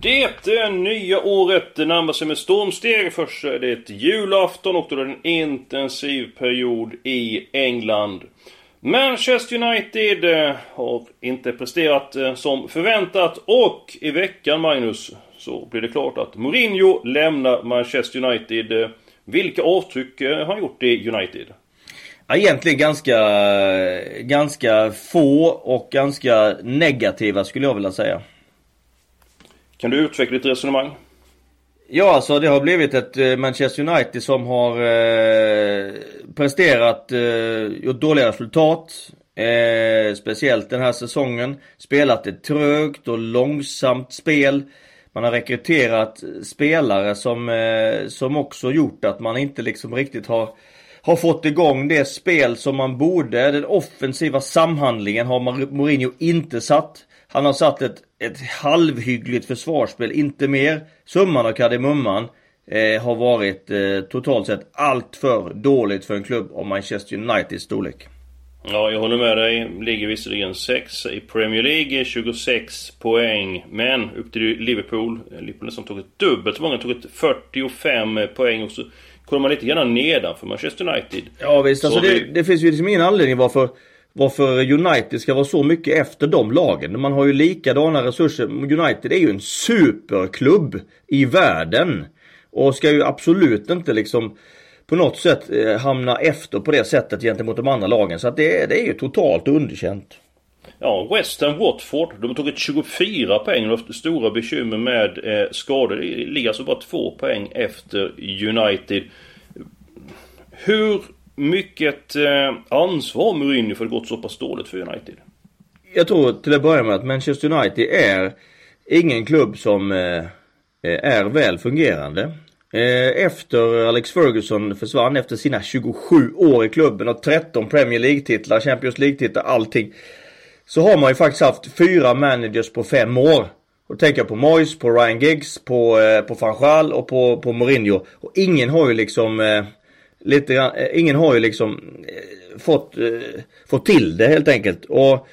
Det är nya året, det närmar sig med stormsteg. Först är det ett julafton och då är det en intensiv period i England. Manchester United eh, har inte presterat eh, som förväntat och i veckan, Magnus, så blir det klart att Mourinho lämnar Manchester United. Eh, vilka avtryck har han gjort i United? Ja, egentligen ganska, ganska få och ganska negativa skulle jag vilja säga. Kan du utveckla ditt resonemang? Ja, alltså det har blivit ett eh, Manchester United som har eh, presterat, eh, gjort dåliga resultat. Eh, speciellt den här säsongen. Spelat ett trögt och långsamt spel. Man har rekryterat spelare som, eh, som också gjort att man inte liksom riktigt har, har fått igång det spel som man borde. Den offensiva samhandlingen har Mourinho inte satt. Han har satt ett, ett halvhyggligt försvarsspel, inte mer. Summan av kardemumman eh, har varit eh, totalt sett allt för dåligt för en klubb av Manchester Uniteds storlek. Ja, jag håller med dig. Ligger visserligen 6 i Premier League, 26 poäng. Men upp till Liverpool. Liverpool nästan tog ett dubbelt så många, tog ett 45 poäng. Och så kollar man lite grann nedanför Manchester United. Ja visst, alltså det, vi... det finns ju liksom ingen anledning varför varför United ska vara så mycket efter de lagen. Man har ju likadana resurser. United är ju en superklubb i världen. Och ska ju absolut inte liksom på något sätt eh, hamna efter på det sättet gentemot de andra lagen. Så att det, det är ju totalt underkänt. Ja, West Ham Watford, de tog ett 24 poäng och haft stora bekymmer med eh, skador. Det ligger alltså bara två poäng efter United. Hur mycket eh, ansvar Mourinho för att det gått så pass dåligt för United? Jag tror till att börja med att Manchester United är ingen klubb som eh, eh, är väl fungerande. Efter Alex Ferguson försvann efter sina 27 år i klubben och 13 Premier League-titlar, Champions League-titlar, allting. Så har man ju faktiskt haft fyra managers på fem år. Och tänker jag på Moyes, på Ryan Giggs, på, på Fanchal och på, på Mourinho. Och ingen har ju liksom eh, lite grann, eh, ingen har ju liksom eh, fått, eh, fått till det helt enkelt. Och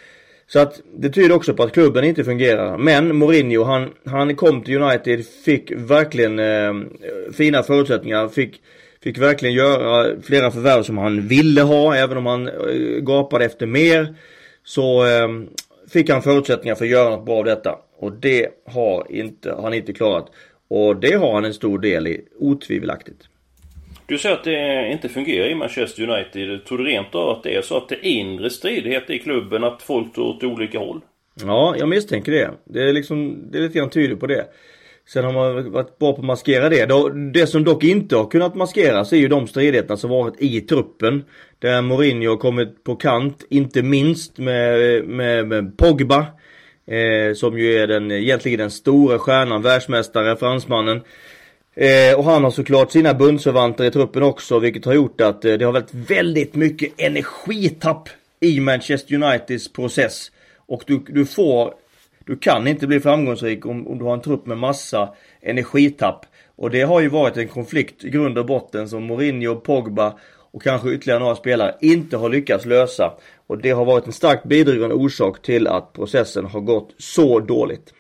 så att det tyder också på att klubben inte fungerar. Men Mourinho han, han kom till United, fick verkligen eh, fina förutsättningar, fick, fick verkligen göra flera förvärv som han ville ha, även om han eh, gapade efter mer. Så eh, fick han förutsättningar för att göra något bra av detta. Och det har inte, han inte klarat. Och det har han en stor del i, otvivelaktigt. Du säger att det inte fungerar i Manchester United. Tror du rent av att det är så att det är inre stridigheter i klubben? Att folk drar åt olika håll? Ja, jag misstänker det. Det är liksom, det är lite grann tydligt på det. Sen har man varit bra på att maskera det. Det som dock inte har kunnat maskeras är ju de stridigheterna som varit i truppen. Där Mourinho har kommit på kant, inte minst med, med, med Pogba. Eh, som ju är den, egentligen den stora stjärnan, världsmästare, fransmannen. Eh, och han har såklart sina bundsförvanter i truppen också vilket har gjort att eh, det har varit väldigt mycket energitapp i Manchester Uniteds process. Och du, du får, du kan inte bli framgångsrik om, om du har en trupp med massa energitapp. Och det har ju varit en konflikt i grund och botten som Mourinho, Pogba och kanske ytterligare några spelare inte har lyckats lösa. Och det har varit en starkt bidragande orsak till att processen har gått så dåligt.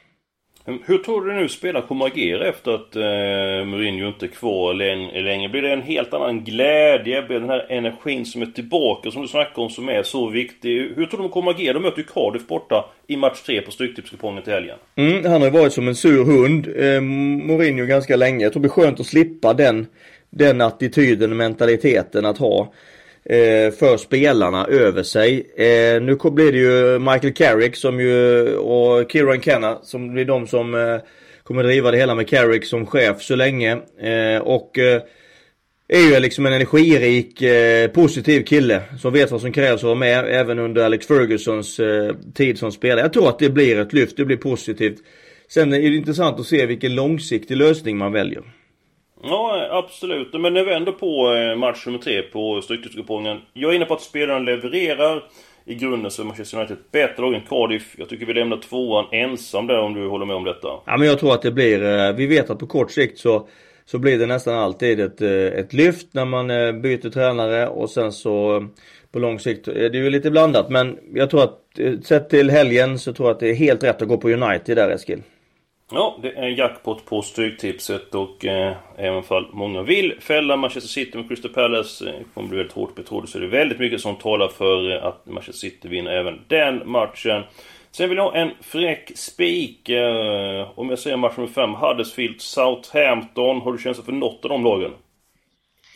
Mm, hur tror du nu spelarna kommer agera efter att eh, Mourinho inte är kvar längre? Blir det en helt annan glädje? Blir den här energin som är tillbaka som du snackar om som är så viktig? Hur tror du de kommer agera? De möter ju Cardiff borta i match 3 på Stryktipskupongen till helgen. Mm, han har ju varit som en sur hund, eh, Mourinho ganska länge. Jag tror det blir skönt att slippa den, den attityden, mentaliteten att ha Eh, för spelarna över sig. Eh, nu blir det ju Michael Carrick som ju, och Kieran Kenna som blir de som eh, kommer driva det hela med Carrick som chef så länge. Eh, och eh, är ju liksom en energirik, eh, positiv kille som vet vad som krävs att vara med även under Alex Fergusons eh, tid som spelare. Jag tror att det blir ett lyft, det blir positivt. Sen är det intressant att se vilken långsiktig lösning man väljer. Ja, absolut. Men när vi ändå på eh, match nummer tre på Stryktipskupongen. Jag är inne på att spelarna levererar. I grunden så är Manchester United ett bättre lag än Cardiff. Jag tycker vi lämnar tvåan ensam där om du håller med om detta. Ja men jag tror att det blir, eh, vi vet att på kort sikt så så blir det nästan alltid ett, eh, ett lyft när man byter tränare och sen så på lång sikt är det ju lite blandat men jag tror att sett till helgen så tror jag att det är helt rätt att gå på United där Eskil. Ja, det är jackpot på Stryktipset och eh, även fall många vill fälla Manchester City med Crystal Palace eh, kommer bli väldigt hårt betrodd så är det väldigt mycket som talar för eh, att Manchester City vinner även den matchen. Sen vill jag ha en fräck spik. Eh, om jag säger match nummer 5, Huddersfield Southampton. Har du känsla för något av de lagen?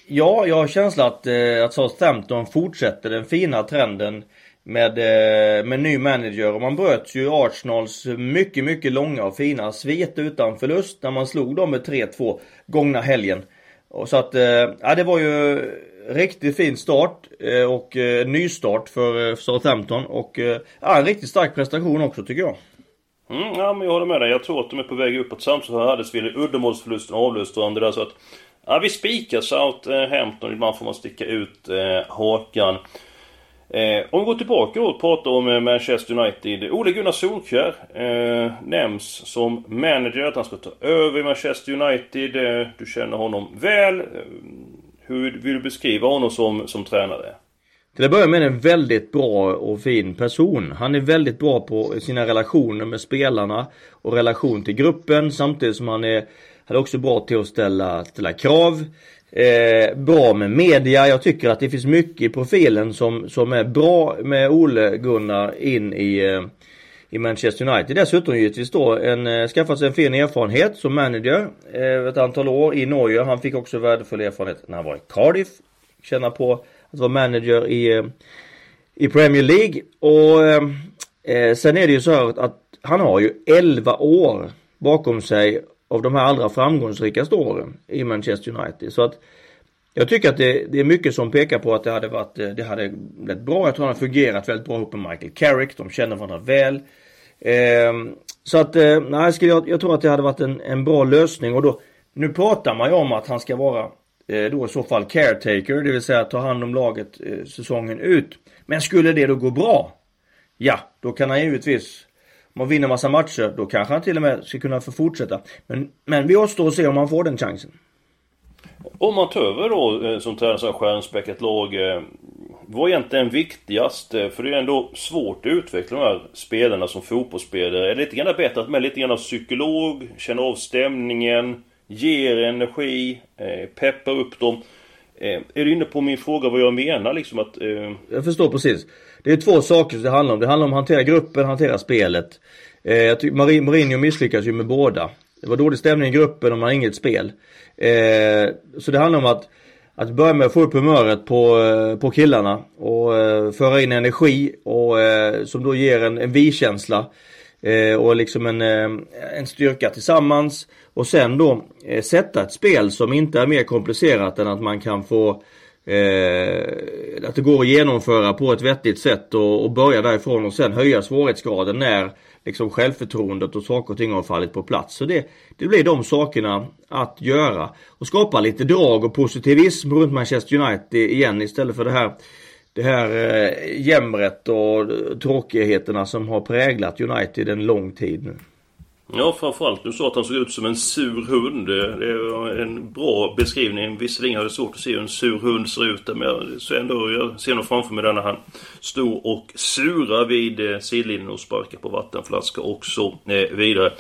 Ja, jag har känsla att, eh, att Southampton fortsätter den fina trenden med, eh, med ny manager. Och man bröt ju Arsenals mycket, mycket långa och fina svit utan förlust när man slog dem med 3-2 gångna helgen. Och så att, eh, ja det var ju riktigt fin start eh, och nystart för Southampton och ja, en riktigt stark prestation också tycker jag. Mm, ja men jag håller med dig. Jag tror att de är på väg uppåt. Samtidigt har Huddersfield uddamålsförlusten avlöst varandra där så att Ja vi spikar Southampton. Ibland får man sticka ut eh, hakan. Eh, om vi går tillbaka och pratar om eh, Manchester United. Ole Gunnar Solskjaer eh, nämns som manager, att han ska ta över Manchester United. Eh, du känner honom väl. Eh, hur vill du beskriva honom som, som tränare? Till att börja med är en väldigt bra och fin person. Han är väldigt bra på sina relationer med spelarna och relation till gruppen samtidigt som han är, han är också bra till att ställa, ställa krav. Eh, bra med media. Jag tycker att det finns mycket i profilen som, som är bra med Ole Gunnar in i, eh, i Manchester United. Dessutom givetvis då en, eh, skaffat sig en fin erfarenhet som manager eh, ett antal år i Norge. Han fick också värdefull erfarenhet när han var i Cardiff. Känna på att vara manager i, eh, i Premier League. Och eh, eh sen är det ju så här att han har ju 11 år bakom sig av de här allra framgångsrikaste åren i Manchester United. Så att jag tycker att det, det, är mycket som pekar på att det hade varit, eh, det hade blivit bra. Jag tror han har fungerat väldigt bra ihop med Michael Carrick. De känner varandra väl. Eh, så att, eh, nej, jag, jag tror att det hade varit en, en bra lösning och då, nu pratar man ju om att han ska vara eh, då i så fall caretaker, det vill säga ta hand om laget eh, säsongen ut. Men skulle det då gå bra? Ja, då kan han givetvis man vinner massa matcher, då kanske han till och med ska kunna få fortsätta. Men, men vi återstår och se om han får den chansen. Om man tar över då som tränare som stjärnspäckat lag. Eh, vad är egentligen viktigast? Eh, för det är ändå svårt att utveckla de här spelarna som fotbollsspelare. Är det lite grann bättre att med lite grann av psykolog, känner av stämningen, ger energi, eh, peppar upp dem? Eh, är du inne på min fråga vad jag menar liksom att... Eh, jag förstår precis. Det är två saker det handlar om. Det handlar om att hantera gruppen, hantera spelet. Eh, jag tycker Mourinho misslyckas ju med båda. Det var dålig stämning i gruppen och man har inget spel. Eh, så det handlar om att, att börja med att få upp humöret på, eh, på killarna och eh, föra in energi och eh, som då ger en, en vi-känsla. Eh, och liksom en, eh, en styrka tillsammans. Och sen då eh, sätta ett spel som inte är mer komplicerat än att man kan få Eh, att det går att genomföra på ett vettigt sätt och, och börja därifrån och sen höja svårighetsgraden när liksom självförtroendet och saker och ting har fallit på plats. Så det, det blir de sakerna att göra. Och skapa lite drag och positivism runt Manchester United igen istället för det här det här eh, jämret och tråkigheterna som har präglat United en lång tid nu. Ja, framförallt du sa att han såg ut som en sur hund. Det var en bra beskrivning. Visserligen har det svårt att se hur en sur hund ser ut. Men jag ser ändå, jag ser nog framför mig den när han stod och sura vid eh, sidlinjen och sparkade på vattenflaska och så eh, vidare.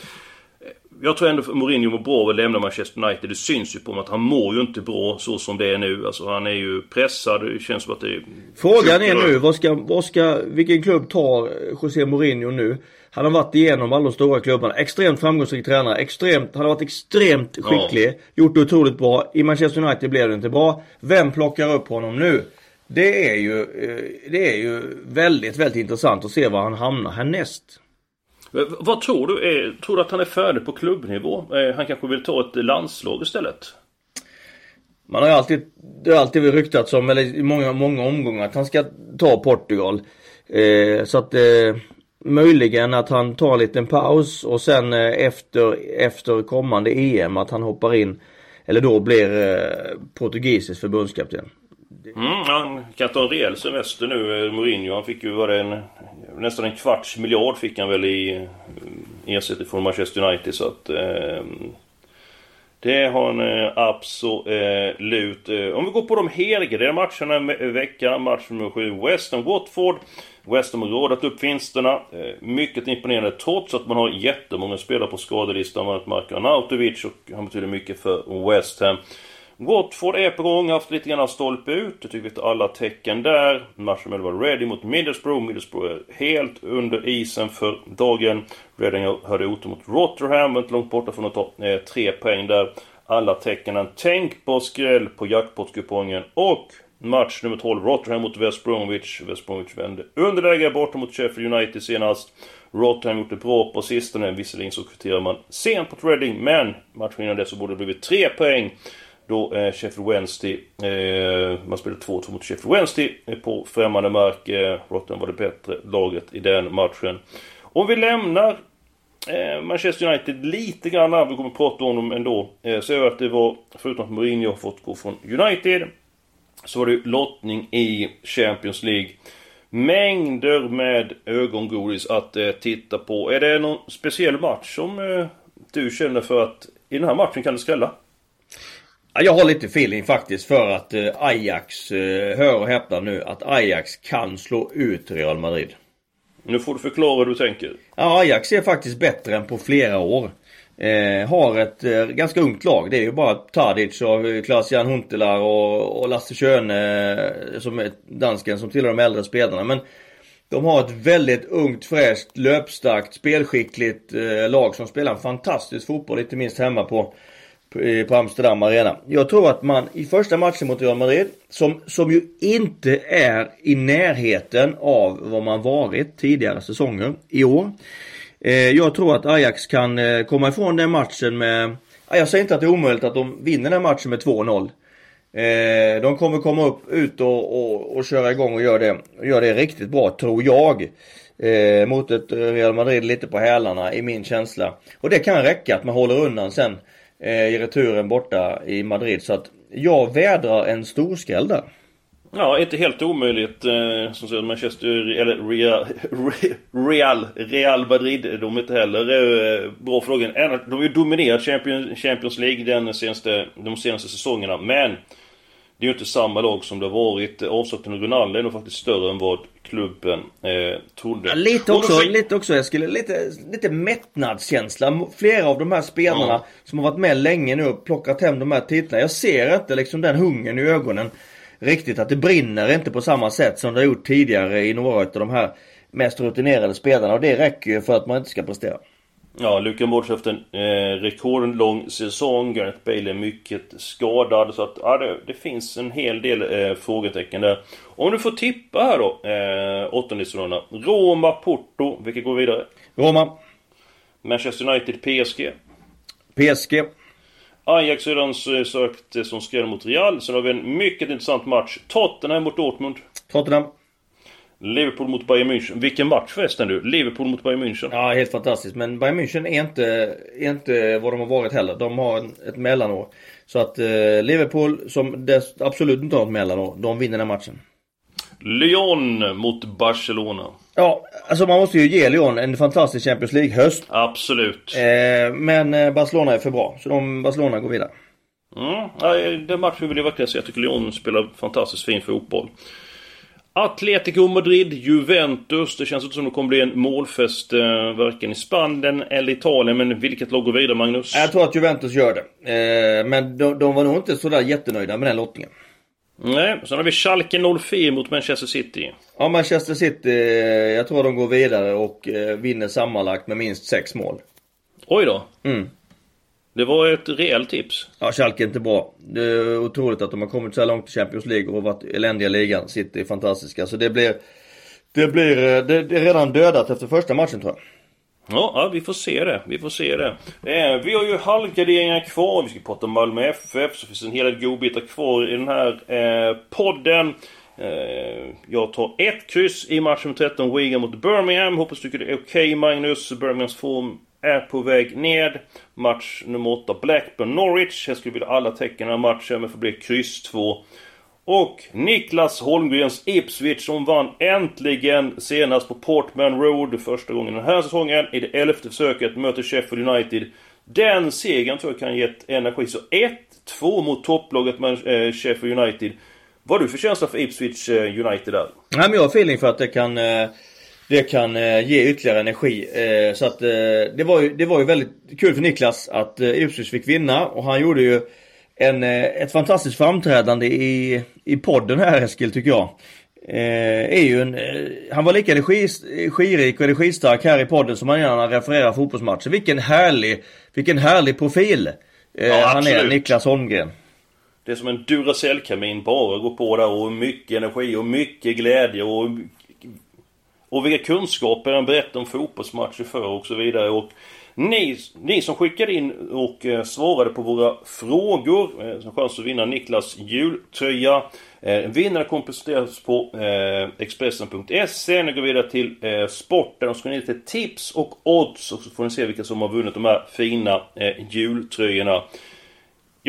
Jag tror ändå Mourinho mår bra av att lämna Manchester United. Det syns ju på honom att han mår ju inte bra så som det är nu. Alltså han är ju pressad. Det känns som att det är... Frågan är nu, vad ska, vad ska, vilken klubb tar José Mourinho nu? Han har varit igenom alla de stora klubbarna. Extremt framgångsrik tränare. Extremt, han har varit extremt skicklig. Ja. Gjort det otroligt bra. I Manchester United blev det inte bra. Vem plockar upp honom nu? Det är ju, eh, det är ju väldigt, väldigt intressant att se var han hamnar härnäst. Vad tror du? Tror du att han är färdig på klubbnivå? Han kanske vill ta ett landslag istället? Man har ju alltid, det har alltid ryktats om, eller i många, många omgångar, att han ska ta Portugal. Eh, så att eh, möjligen att han tar en liten paus och sen eh, efter, efter kommande EM att han hoppar in, eller då blir eh, portugisisk förbundskapten. Mm, han kan ta en rejäl semester nu, eh, Mourinho. Han fick ju, var det en, nästan en kvarts miljard fick han väl i eh, ersättning från Manchester United så att... Eh, det har han eh, absolut. Eh, om vi går på de helgarderade matcherna i veckan. Match nummer 7, West Ham Watford. West Ham har rådat upp vinsterna. Eh, mycket imponerande trots att man har jättemånga spelare på skadelistan. Bland annat Marko Arnautovic och han betyder mycket för West Ham. Watford är på gång, haft lite grann stolpe ut. Det tycker vi att alla tecken där. Matchen var ready mot Middlesbrough. Middlesbrough är helt under isen för dagen. Reading hörde otur mot Rotherham, var inte långt borta från att ta eh, tre poäng där. Alla tecken. En tänkbar skräll på jackpotkupongen. Och match nummer 12, Rotherham mot West Bromwich. West Bromwich vände underläge borta mot Sheffield United senast. Rotherham gjort det bra på sistone. Visserligen så kvitterar man sent på Reading, men matchen innan det så borde det blivit tre poäng. Då eh, Sheffield Wednesday, eh, man spelade 2-2 mot Sheffield Wednesday eh, på främmande mark. Eh, Rotten var det bättre laget i den matchen. Om vi lämnar eh, Manchester United lite grann, vi kommer att prata om dem ändå. Eh, så är det att det var, förutom att Mourinho har fått gå från United, så var det lottning i Champions League. Mängder med ögongodis att eh, titta på. Är det någon speciell match som eh, du känner för att i den här matchen kan det skrälla? Jag har lite feeling faktiskt för att eh, Ajax, eh, hör och häpna nu, att Ajax kan slå ut Real Madrid. Nu får du förklara hur du tänker. Ja, Ajax är faktiskt bättre än på flera år. Eh, har ett eh, ganska ungt lag. Det är ju bara Tadic och Klaas-Jan Huntelaar och, och Lasse Schöne eh, som är dansken som tillhör de äldre spelarna. Men de har ett väldigt ungt, fräscht, löpstarkt, spelskickligt lag som spelar en fantastisk fotboll. Inte minst hemma på Eh, på Amsterdam Arena. Jag tror att man i första matchen mot Real Madrid, som, som ju inte är i närheten av vad man varit tidigare säsonger i år. Eh, jag tror att Ajax kan eh, komma ifrån den matchen med, jag säger inte att det är omöjligt att de vinner den matchen med 2-0. Eh, de kommer komma upp ut och, och, och köra igång och göra det, gör det riktigt bra, tror jag. Eh, mot ett Real Madrid lite på hälarna i min känsla. Och det kan räcka att man håller undan sen Eh, i returen borta i Madrid. Så att jag vädrar en storskräll där. Ja, inte helt omöjligt. Eh, som sagt, Manchester, eller Real, Real, Real Madrid, de är inte heller eh, bra för lagen De har ju dominerat Champions, Champions League den senaste, de senaste säsongerna. Men det är ju inte samma lag som det har varit. Avsaknaden av Ronaldo är nog faktiskt större än vad klubben eh, trodde. Ja, lite också, så... lite också Eskil. Lite, lite mättnadskänsla. Flera av de här spelarna ja. som har varit med länge nu och plockat hem de här titlarna. Jag ser inte liksom den hungern i ögonen riktigt. Att det brinner inte på samma sätt som det har gjort tidigare i några av de här mest rutinerade spelarna. Och det räcker ju för att man inte ska prestera. Ja, Luka Modric har haft en eh, rekordlång säsong. Gareth Bale är mycket skadad. Så att, ja, det, det finns en hel del eh, frågetecken där. Om du får tippa här då, eh, åttondelsrundan. Roma, Porto. Vilka går vidare? Roma. Manchester United, PSG. PSG. Ajax har redan sökt som skräll mot Real. Sen har vi en mycket intressant match. Tottenham mot Dortmund. Tottenham. Liverpool mot Bayern München. Vilken match förresten du! Liverpool mot Bayern München. Ja, helt fantastiskt. Men Bayern München är inte, är inte vad de har varit heller. De har en, ett mellanår. Så att eh, Liverpool, som dess, absolut inte har ett mellanår, de vinner den matchen. Lyon mot Barcelona. Ja, alltså man måste ju ge Lyon en fantastisk Champions League-höst. Absolut. Eh, men eh, Barcelona är för bra. Så de, Barcelona går vidare. Mm, ja, den matchen vill jag verkligen säga. Jag tycker Lyon spelar fantastiskt fin fotboll. Atletico Madrid, Juventus. Det känns inte som det kommer bli en målfest eh, varken i Spanien eller Italien. Men vilket lag går vidare, Magnus? Jag tror att Juventus gör det. Eh, men de, de var nog inte sådär jättenöjda med den lottningen. Nej, sen har vi Schalke 04 mot Manchester City. Ja, Manchester City, eh, jag tror de går vidare och eh, vinner sammanlagt med minst sex mål. Oj då. Mm. Det var ett rejält tips. Ja, Schalke är inte bra. Det är otroligt att de har kommit så här långt i Champions League och varit eländiga i ligan. City är fantastiska. Så det blir... Det blir... Det, det är redan dödat efter första matchen tror jag. Ja, ja, vi får se det. Vi får se det. Eh, vi har ju halvgarderingar kvar. Vi ska prata om Malmö FF. Så finns en hel del godbitar kvar i den här eh, podden. Eh, jag tar ett kryss i matchen med 13 Wigan mot Birmingham. Hoppas du tycker det är okej okay, Magnus. Birminghams form är på väg ned. Match nummer 8 Blackburn-Norwich. Jag skulle vilja alla tecken i den här matchen men får bli kryss 2. Och Niklas Holmgrens Ipswich som vann äntligen senast på Portman Road första gången den här säsongen. I det elfte försöket möter Sheffield United. Den segern tror jag kan ge energi. Så 1-2 mot topplaget med eh, Sheffield United. Vad har du för känsla för Ipswich eh, United där? Nej men jag har feeling för att det kan eh, det kan ge ytterligare energi. Så att det var ju, det var ju väldigt kul för Niklas att Ipswich fick vinna och han gjorde ju en, ett fantastiskt framträdande i, i podden här Eskil tycker jag. är ju en, han var lika energirik och energistark här i podden som han gärna refererar fotbollsmatcher. Vilken härlig, vilken härlig profil ja, han är, Niklas Holmgren. Det är som en Duracell-kamin bara går på där och mycket energi och mycket glädje och... Och vilka kunskaper han berättar om fotbollsmatcher för och så vidare och... Ni, ni som skickade in och eh, svarade på våra frågor eh, som chans att vinna Niklas jultröja. Eh, vinnare kommer presenteras på eh, Expressen.se. Nu går vi vidare till eh, sporten och så ska ni till tips och odds och så får ni se vilka som har vunnit de här fina eh, jultröjorna.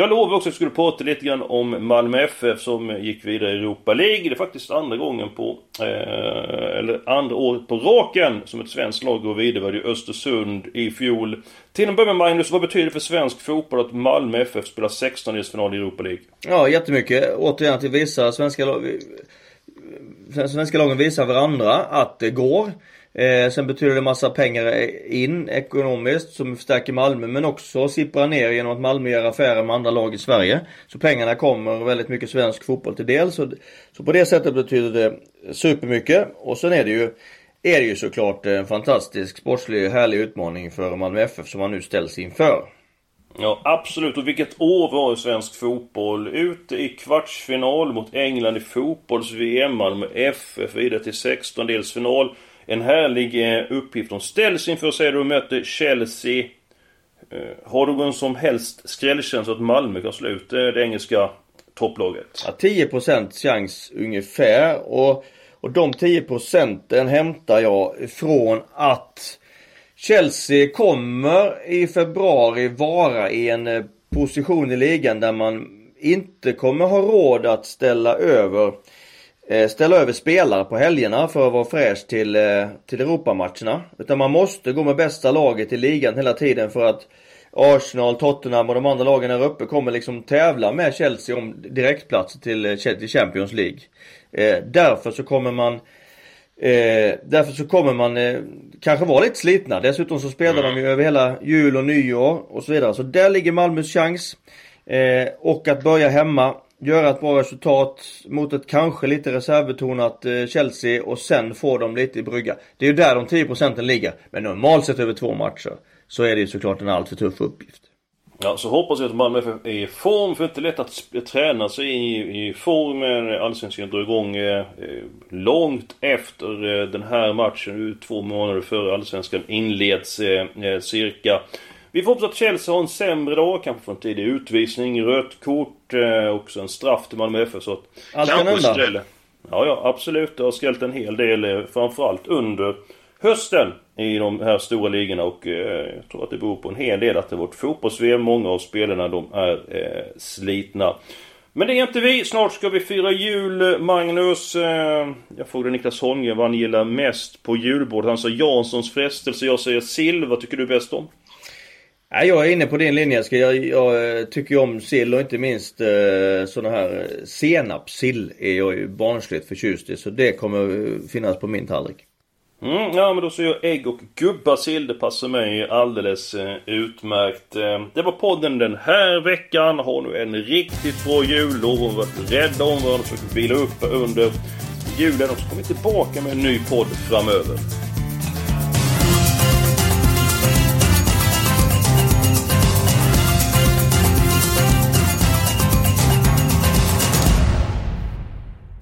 Jag lovade också att jag skulle prata lite grann om Malmö FF som gick vidare i Europa League. Det är faktiskt andra gången på... Eh, eller andra året på raken som ett svenskt lag går vidare. Det var ju Östersund i fjol. Till en början Magnus, vad betyder det för svensk fotboll att Malmö FF spelar 16-delsfinal i Europa League? Ja, jättemycket. Återigen att vi visar svenska lag... Svenska lagen visar varandra att det går. Eh, sen betyder det massa pengar in ekonomiskt som förstärker Malmö men också sipprar ner genom att Malmö gör affärer med andra lag i Sverige. Så pengarna kommer väldigt mycket svensk fotboll till del. Så, så på det sättet betyder det supermycket. Och sen är det ju är det ju såklart en fantastisk sportslig härlig utmaning för Malmö FF som man nu ställs inför. Ja absolut och vilket år var svensk fotboll. Ute i kvartsfinal mot England i fotbolls-VM. Malmö FF vidare till 16-delsfinal. En härlig eh, uppgift. De ställs inför, säger du, och möter Chelsea. Eh, har du någon som helst skrällkänsla att Malmö kan slå ut det engelska topplaget? Ja, 10% chans ungefär. Och, och de 10 procenten hämtar jag från att Chelsea kommer i februari vara i en eh, position i ligan där man inte kommer ha råd att ställa över Eh, ställa över spelare på helgerna för att vara fräsch till, eh, till Europamatcherna. Utan man måste gå med bästa laget i ligan hela tiden för att Arsenal, Tottenham och de andra lagen här uppe kommer liksom tävla med Chelsea om direktplatser till, eh, till Champions League. Eh, därför så kommer man eh, Därför så kommer man eh, kanske vara lite slitna. Dessutom så spelar de ju över hela jul och nyår och så vidare. Så där ligger Malmös chans. och att börja hemma göra ett bra resultat mot ett kanske lite reservbetonat eh, Chelsea och sen få dem lite i brygga. Det är ju där de 10 procenten ligger. Men normalt sett över två matcher så är det ju såklart en alltför tuff uppgift. Ja, så hoppas vi att Malmö är i form. För det är inte lätt att träna sig i, i form. Allsvenskan drar igång eh, eh, långt efter eh, den här matchen. Två månader före Allsvenskan inleds eh, eh cirka. Vi får hoppas att Chelsea har en sämre dag. Kanske får en tidig utvisning, rött kort, eh, också en straff till Malmö FF. Så att Allt kan hända. Ja, ja absolut. Det har skrällt en hel del. Eh, framförallt under hösten i de här stora ligorna och eh, jag tror att det beror på en hel del att det varit fotbolls-VM. Många av spelarna de är eh, slitna. Men det är inte vi. Snart ska vi fira jul, Magnus. Eh, jag frågade Niklas Holmgren vad han gillar mest på julbordet. Han sa Janssons frestelse. Jag säger sill. Vad tycker du bäst om? Jag är inne på din linje. Jag, jag eh, tycker ju om sill och inte minst eh, sådana här eh, senapssill är jag ju barnsligt förtjust i. Så det kommer finnas på min tallrik. Mm, ja men då så jag ägg och gubbasill. Det passar mig alldeles eh, utmärkt. Eh, det var podden den här veckan. Ha nu en riktigt bra jul. Lov att vara rädda om varandra. Försöka vila upp under julen. Och så kommer vi tillbaka med en ny podd framöver.